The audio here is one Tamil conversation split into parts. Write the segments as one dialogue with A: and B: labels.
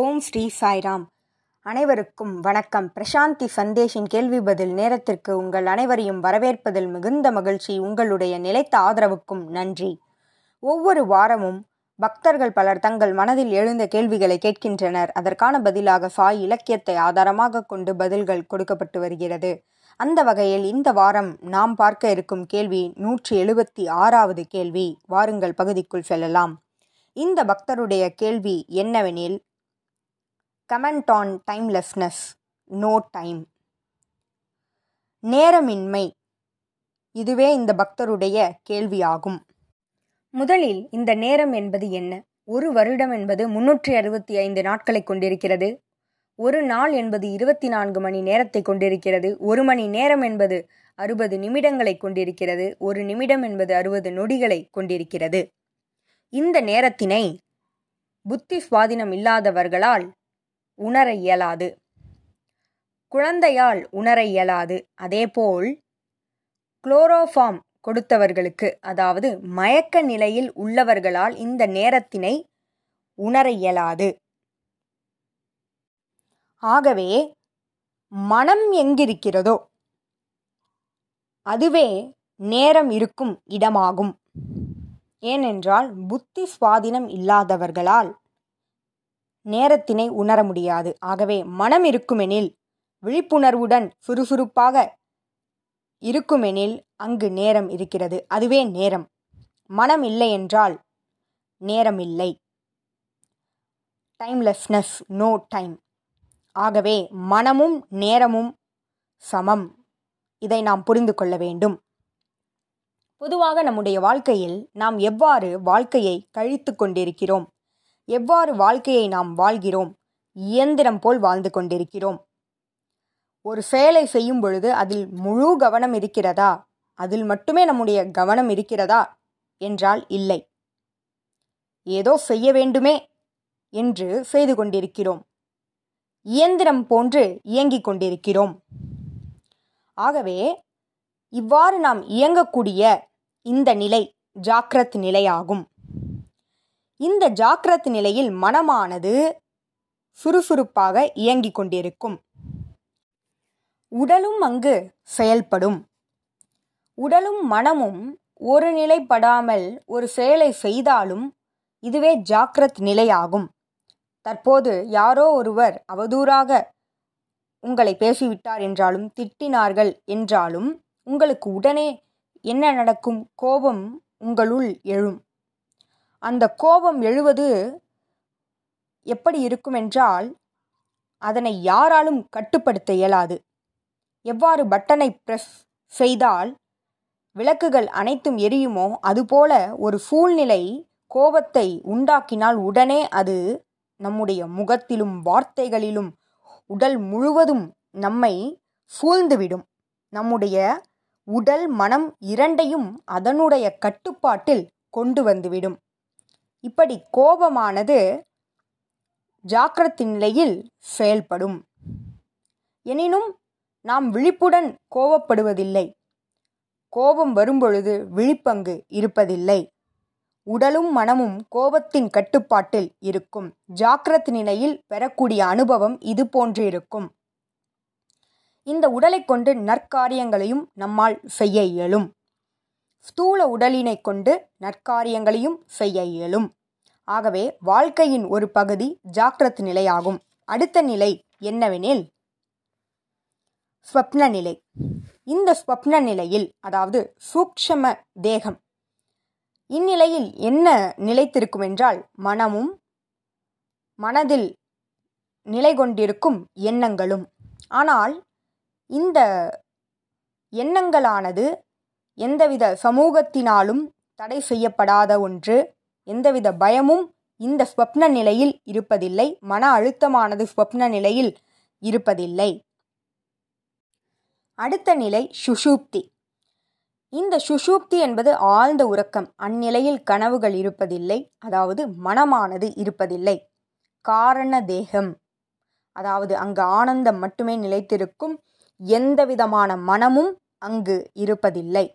A: ஓம் ஸ்ரீ சாய்ராம். அனைவருக்கும் வணக்கம். பிரசாந்தி சந்தேஷின் கேள்வி பதில் நேரத்திற்கு உங்கள் அனைவரையும் வரவேற்பதில் மிகுந்த மகிழ்ச்சி உங்களுடைய நிலைத்த ஆதரவுக்கும் நன்றி. ஒவ்வொரு வாரமும் பக்தர்கள் பலர் தங்கள் மனதில் எழுந்த கேள்விகளை கேட்கின்றனர். அதற்கான பதிலாக சாய் இலக்கியத்தை ஆதாரமாக கொண்டு பதில்கள் கொடுக்கப்பட்டு வருகிறது. அந்த வகையில் இந்த வாரம் நாம் பார்க்க இருக்கும் கேள்வி நூற்றி எழுபத்தி ஆறாவது கேள்வி. வாருங்கள் பகுதிக்குள் செல்லலாம். இந்த பக்தருடைய கேள்வி என்னவெனில் comment on timelessness. No time. நேரமின்மை. இதுவே இந்த பக்தருடைய கேள்வியாகும். முதலில் இந்த நேரம் என்பது என்ன? ஒரு வருடம் என்பது முன்னூற்றி அறுபத்தி ஐந்து நாட்களை கொண்டிருக்கிறது. ஒரு நாள் என்பது இருபத்தி நான்கு மணி நேரத்தை கொண்டிருக்கிறது. ஒரு மணி நேரம் என்பது அறுபது நிமிடங்களை கொண்டிருக்கிறது. ஒரு நிமிடம் என்பது அறுபது நொடிகளை கொண்டிருக்கிறது. இந்த நேரத்தினை புத்தி சுவாதீனம் இல்லாதவர்களால் உணர இயலாது. குழந்தையால் உணர இயலாது. அதேபோல் குளோரோஃபார்ம் கொடுத்தவர்களுக்கு அதாவது மயக்க நிலையில் உள்ளவர்களால் இந்த நேரத்தினை உணர இயலாது. ஆகவே மனம் எங்கிருக்கிறதோ அதுவே நேரம் இருக்கும் இடமாகும். ஏனென்றால் புத்தி சுவாதீனம் இல்லாதவர்களால் நேரத்தினை உணர முடியாது. ஆகவே மனம் இருக்குமெனில் விழிப்புணர்வுடன் சுறுசுறுப்பாக இருக்குமெனில் அங்கு நேரம் இருக்கிறது. அதுவே நேரம். மனம் இல்லை என்றால் நேரம் இல்லை. டைம்லெஸ்னஸ் நோ டைம் ஆகவே மனமும் நேரமும் சமம். இதை நாம் புரிந்து கொள்ள வேண்டும். பொதுவாக நம்முடைய வாழ்க்கையில் நாம் எவ்வாறு வாழ்க்கையை கழித்து கொண்டிருக்கிறோம்? எவ்வாறு வாழ்க்கையை நாம் வாழ்கிறோம்? இயந்திரம் போல் வாழ்ந்து கொண்டிருக்கிறோம். ஒரு செயலை செய்யும் பொழுது அதில் முழு கவனம் இருக்கிறதா? அதில் மட்டுமே நம்முடைய கவனம் இருக்கிறதா? என்றால் இல்லை. ஏதோ செய்ய வேண்டுமே என்று செய்து கொண்டிருக்கிறோம். இயந்திரம் போன்று இயங்கிக் கொண்டிருக்கிறோம். ஆகவே இவ்வாறு நாம் இயங்கக்கூடிய இந்த நிலை ஜாக்கிரத் நிலையாகும். இந்த ஜாக்கிரத் நிலையில் மனமானது சுறுசுறுப்பாக இயங்கிக் கொண்டிருக்கும். உடலும் அங்கு செயல்படும். உடலும் மனமும் ஒரு நிலைப்படாமல் ஒரு செயலை செய்தாலும் இதுவே ஜாக்கிரத் நிலையாகும். தற்போது யாரோ ஒருவர் அவதூறாக உங்களை பேசிவிட்டார் என்றாலும் திட்டினார்கள் என்றாலும் உங்களுக்கு உடனே என்ன நடக்கும்? கோபம் உங்களுள் எழும். அந்த கோபம் எழுவது எப்படி இருக்குமென்றால் அதனை யாராலும் கட்டுப்படுத்த இயலாது. எவ்வாறு பட்டனை ப்ரெஸ் செய்தால் விளக்குகள் அனைத்தும் எரியுமோ அதுபோல ஒரு சூழ்நிலை கோபத்தை உண்டாக்கினால் உடனே அது நம்முடைய முகத்திலும் வார்த்தைகளிலும் உடல் முழுவதும் நம்மை சூழ்ந்துவிடும். நம்முடைய உடல் மனம் இரண்டையும் அதனுடைய கட்டுப்பாட்டில் கொண்டு வந்துவிடும். இப்படி கோபமானது ஜாக்கிரத்தின் நிலையில் செயல்படும். எனினும் நாம் விழிப்புடன் கோபப்படுவதில்லை. கோபம் வரும்பொழுது விழிப்பங்கு இருப்பதில்லை. உடலும் மனமும் கோபத்தின் கட்டுப்பாட்டில் இருக்கும். ஜாக்கிரத் நிலையில் பெறக்கூடிய அனுபவம் இது போன்று இருக்கும். இந்த உடலை கொண்டு நற்காரியங்களையும் நம்மால் செய்ய இயலும். ஸ்தூல உடலினை கொண்டு நற்காரியங்களையும் செய்ய இயலும். ஆகவே வாழ்க்கையின் ஒரு பகுதி ஜாக்கிரத் நிலையாகும். அடுத்த நிலை என்னவெனில் ஸ்வப்ன நிலை. இந்த ஸ்வப்ன நிலையில் அதாவது சூக்ஷம தேகம் இந்நிலையில் என்ன நிலைத்திருக்கும் என்றால் மனமும் மனதில் நிலை கொண்டிருக்கும் எண்ணங்களும். ஆனால் இந்த எண்ணங்களானது எந்தவித சமூகத்தினாலும் தடை செய்யப்படாத ஒன்று. எந்தவித பயமும் இந்த ஸ்வப்ன நிலையில் இருப்பதில்லை. மன அழுத்தமானது ஸ்வப்ன நிலையில் இருப்பதில்லை. அடுத்த நிலை சுஷூப்தி. இந்த சுஷூப்தி என்பது ஆழ்ந்த உறக்கம். அந்நிலையில் கனவுகள் இருப்பதில்லை. அதாவது மனமானது இருப்பதில்லை. காரண தேகம். அதாவது அங்கு ஆனந்தம் மட்டுமே நிலைத்திருக்கும். எந்த விதமான மனமும் அங்கு இருப்பதில்லை.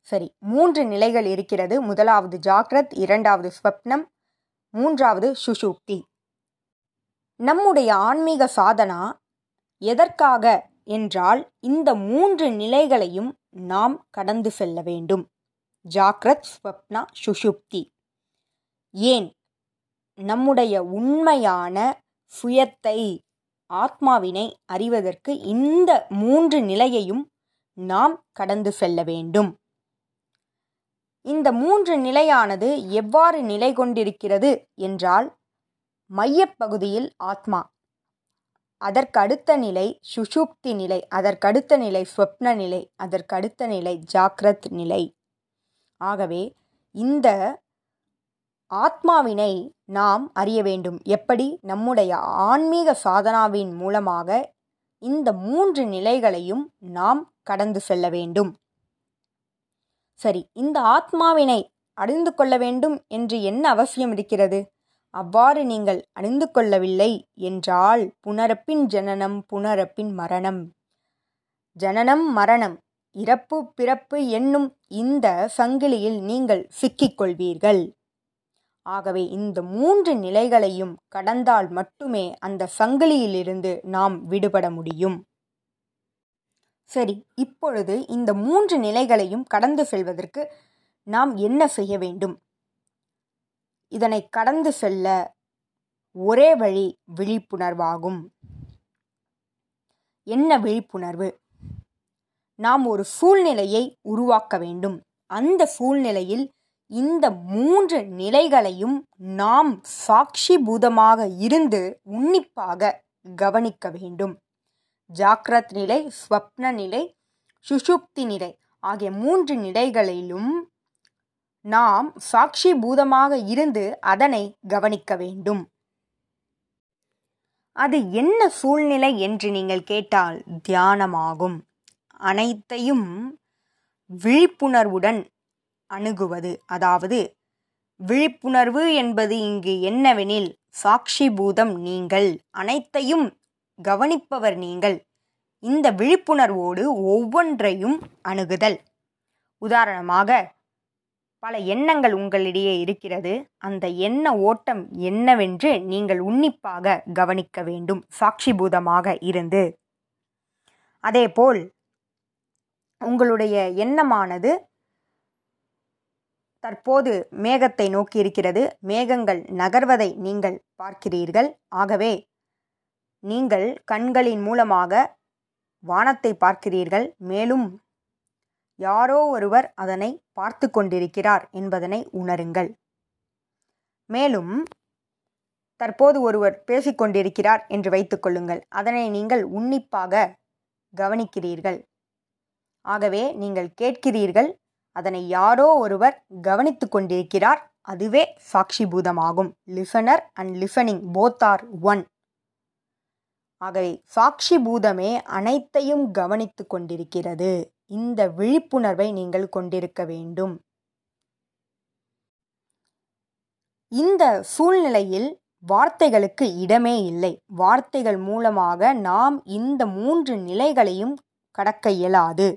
A: சரி மூன்று நிலைகள் இருக்கிறது. முதலாவது ஜாக்ரத் இரண்டாவது ஸ்வப்னம் மூன்றாவது சுஷுப்தி. நம்முடைய ஆன்மீக சாதனா எதற்காக என்றால் இந்த மூன்று நிலைகளையும் நாம் கடந்து செல்ல வேண்டும். ஜாக்ரத் ஸ்வப்னா சுஷுப்தி. ஏன்? நம்முடைய உண்மையான சுயத்தை ஆத்மாவினை அறிவதற்கு இந்த மூன்று நிலையையும் நாம் கடந்து செல்ல வேண்டும். இந்த மூன்று நிலையானது எவ்வாறு நிலை கொண்டிருக்கிறது என்றால் மையப்பகுதியில் ஆத்மா அதற்கடுத்த நிலை சுஷுப்தி நிலை அதற்கடுத்த நிலை ஸ்வப்ன நிலை அதற்கடுத்த நிலை ஜாக்ரத் நிலை. ஆகவே இந்த ஆத்மாவினை நாம் அறிய வேண்டும். எப்படி? நம்முடைய ஆன்மீக சாதனாவின் மூலமாக இந்த மூன்று நிலைகளையும் நாம் கடந்து செல்ல வேண்டும். சரி இந்த ஆத்மாவினை அறிந்து கொள்ள வேண்டும் என்று என்ன அவசியம் இருக்கிறது? அவ்வாறு நீங்கள் அறிந்து கொள்ளவில்லை என்றால் புனரப்பின் ஜனனம் புனரப்பின் மரணம். ஜனனம் மரணம் இறப்பு பிறப்பு என்னும் இந்த சங்கிலியில் நீங்கள் சிக்கிக்கொள்வீர்கள். ஆகவே இந்த மூன்று நிலைகளையும் கடந்தால் மட்டுமே அந்த சங்கிலியிலிருந்து நாம் விடுபட முடியும். சரி இப்பொழுது இந்த மூன்று நிலைகளையும் கடந்து செல்வதற்கு நாம் என்ன செய்ய வேண்டும்? இதனை கடந்து செல்ல ஒரே வழி விழிப்புணர்வாகும். என்ன விழிப்புணர்வு? நாம் ஒரு சூழ்நிலையை உருவாக்க வேண்டும். அந்த சூழ்நிலையில் இந்த மூன்று நிலைகளையும் நாம் சாட்சி பூதமாக இருந்து உன்னிப்பாக கவனிக்க வேண்டும். ஜாக்ரத் நிலை ஸ்வப்ன நிலை சுஷுப்தி நிலை ஆகிய மூன்று நிலைகளிலும் நாம் சாட்சி பூதமாக இருந்து அதனை கவனிக்க வேண்டும். அது என்ன சூழ்நிலை என்று நீங்கள் கேட்டால் தியானமாகும். அனைத்தையும் விழிப்புணர்வுடன் அணுகுவது அதாவது விழிப்புணர்வு என்பது இங்கு என்னவெனில் சாட்சி பூதம் நீங்கள் அனைத்தையும் கவனிப்பவர் நீங்கள். இந்த விழிப்புணர்வோடு ஒவ்வொன்றையும் அணுகுதல். உதாரணமாக பல எண்ணங்கள் உங்களிடையே இருக்கிறது. அந்த எண்ண ஓட்டம் என்னவென்று நீங்கள் உன்னிப்பாக கவனிக்க வேண்டும். சாட்சிபூதமாக இருந்து. அதேபோல் உங்களுடைய எண்ணமானது தற்போது மேகத்தை நோக்கி இருக்கிறது. மேகங்கள் நகர்வதை நீங்கள் பார்க்கிறீர்கள். ஆகவே நீங்கள் கண்களின் மூலமாக வானத்தை பார்க்கிறீர்கள் மேலும் யாரோ ஒருவர் அதனை பார்த்து கொண்டிருக்கிறார் என்பதனை உணருங்கள். மேலும் தற்போது ஒருவர் பேசிக்கொண்டிருக்கிறார் என்று வைத்துக்கொள்ளுங்கள் அதனை நீங்கள் உன்னிப்பாக கவனிக்கிறீர்கள். ஆகவே நீங்கள் கேட்கிறீர்கள் அதனை யாரோ ஒருவர் கவனித்து கொண்டிருக்கிறார் அதுவே சாட்சிபூதமாகும். Listener and listening both are one ஆகவே சாட்சி பூதமே அனைத்தையும் கவனித்து கொண்டிருக்கிறது. இந்த விழிப்புணர்வை நீங்கள் கொண்டிருக்க வேண்டும். இந்த சூழ்நிலையில் வார்த்தைகளுக்கு இடமே இல்லை. வார்த்தைகள் மூலமாக நாம் இந்த மூன்று நிலைகளையும் கடக்க இயலாது.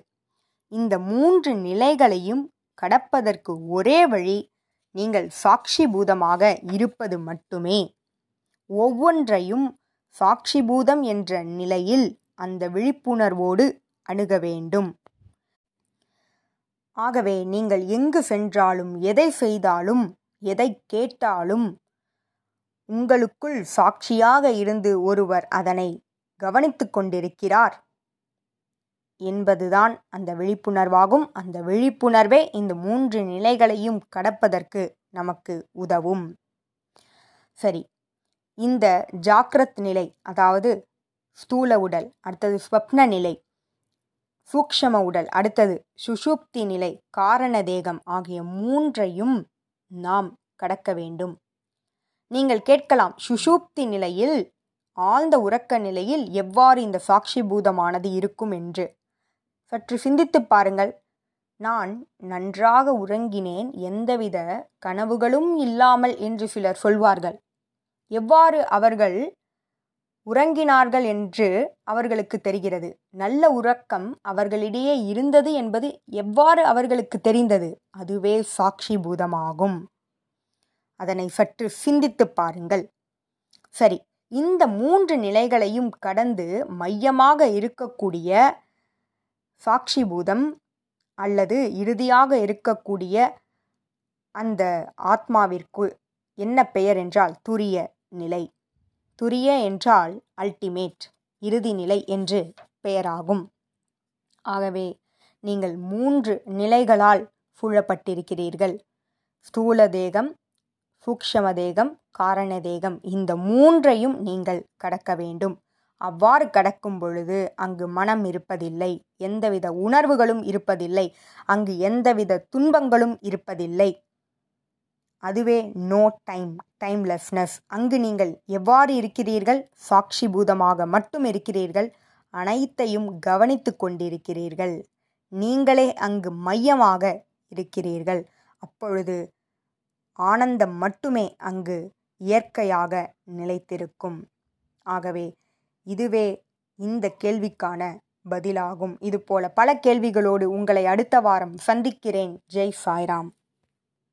A: இந்த மூன்று நிலைகளையும் கடப்பதற்கு ஒரே வழி நீங்கள் சாட்சி பூதமாக இருப்பது மட்டுமே. ஒவ்வொன்றையும் சாட்சிபூதம் என்ற நிலையில் அந்த விழிப்புணர்வோடு அணுக வேண்டும். ஆகவே நீங்கள் எங்கு சென்றாலும் எதை செய்தாலும் எதை கேட்டாலும் உங்களுக்குள் சாட்சியாக இருந்து ஒருவர் அதனை கவனித்து கொண்டிருக்கிறார் என்பதுதான் அந்த விழிப்புணர்வாகும். அந்த விழிப்புணர்வே இந்த மூன்று நிலைகளையும் கடப்பதற்கு நமக்கு உதவும். சரி இந்த ஜாக்கிரத் நிலை அதாவது ஸ்தூல உடல் அடுத்தது ஸ்வப்ன நிலை சூக்ஷம உடல் அடுத்தது சுஷுப்தி நிலை காரண தேகம் ஆகிய மூன்றையும் நாம் கடக்க வேண்டும். நீங்கள் கேட்கலாம் சுஷுப்தி நிலையில் ஆழ்ந்த உறக்க நிலையில் எவ்வாறு இந்த சாட்சி பூதமானது இருக்கும் என்று. சற்று சிந்தித்து பாருங்கள். நான் நன்றாக உறங்கினேன் எந்தவித கனவுகளும் இல்லாமல் என்று சிலர் சொல்வார்கள். எவ்வாறு அவர்கள் உறங்கினார்கள் என்று அவர்களுக்கு தெரிகிறது. நல்ல உறக்கம் அவர்களிடையே இருந்தது என்பது எவ்வாறு அவர்களுக்கு தெரிந்தது? அதுவே சாட்சி பூதமாகும். அதனை சற்று சிந்தித்து பாருங்கள். சரி இந்த மூன்று நிலைகளையும் கடந்து மையமாக இருக்கக்கூடிய சாட்சிபூதம் அல்லது இறுதியாக இருக்கக்கூடிய அந்த ஆத்மாவிற்கு என்ன பெயர் என்றால் துரிய நிலை. துரிய என்றால் அல்டிமேட் இறுதி நிலை என்று பெயராகும். ஆகவே நீங்கள் மூன்று நிலைகளால் சூழப்பட்டிருக்கிறீர்கள். ஸ்தூல தேகம் சூக்ஷம தேகம் காரண தேகம். இந்த மூன்றையும் நீங்கள் கடக்க வேண்டும். அவ்வாறு கடக்கும் பொழுது அங்கு மனம் இருப்பதில்லை. எந்தவித உணர்வுகளும் இருப்பதில்லை. அங்கு எந்தவித துன்பங்களும் இருப்பதில்லை. அதுவே நோ டைம் டைம்லெஸ்னஸ் அங்கு நீங்கள் எவ்வாறு இருக்கிறீர்கள்? சாட்சி பூதமாக மட்டும் இருக்கிறீர்கள். அனைத்தையும் கவனித்து கொண்டிருக்கிறீர்கள். நீங்களே அங்கு மையமாக இருக்கிறீர்கள். அப்பொழுது ஆனந்தம் மட்டுமே அங்கு இயற்கையாக நிலைத்திருக்கும். ஆகவே இதுவே இந்த கேள்விக்கான பதிலாகும். இதுபோல பல கேள்விகளோடு உங்களை அடுத்த வாரம் சந்திக்கிறேன். ஜெய் சாய்ராம்.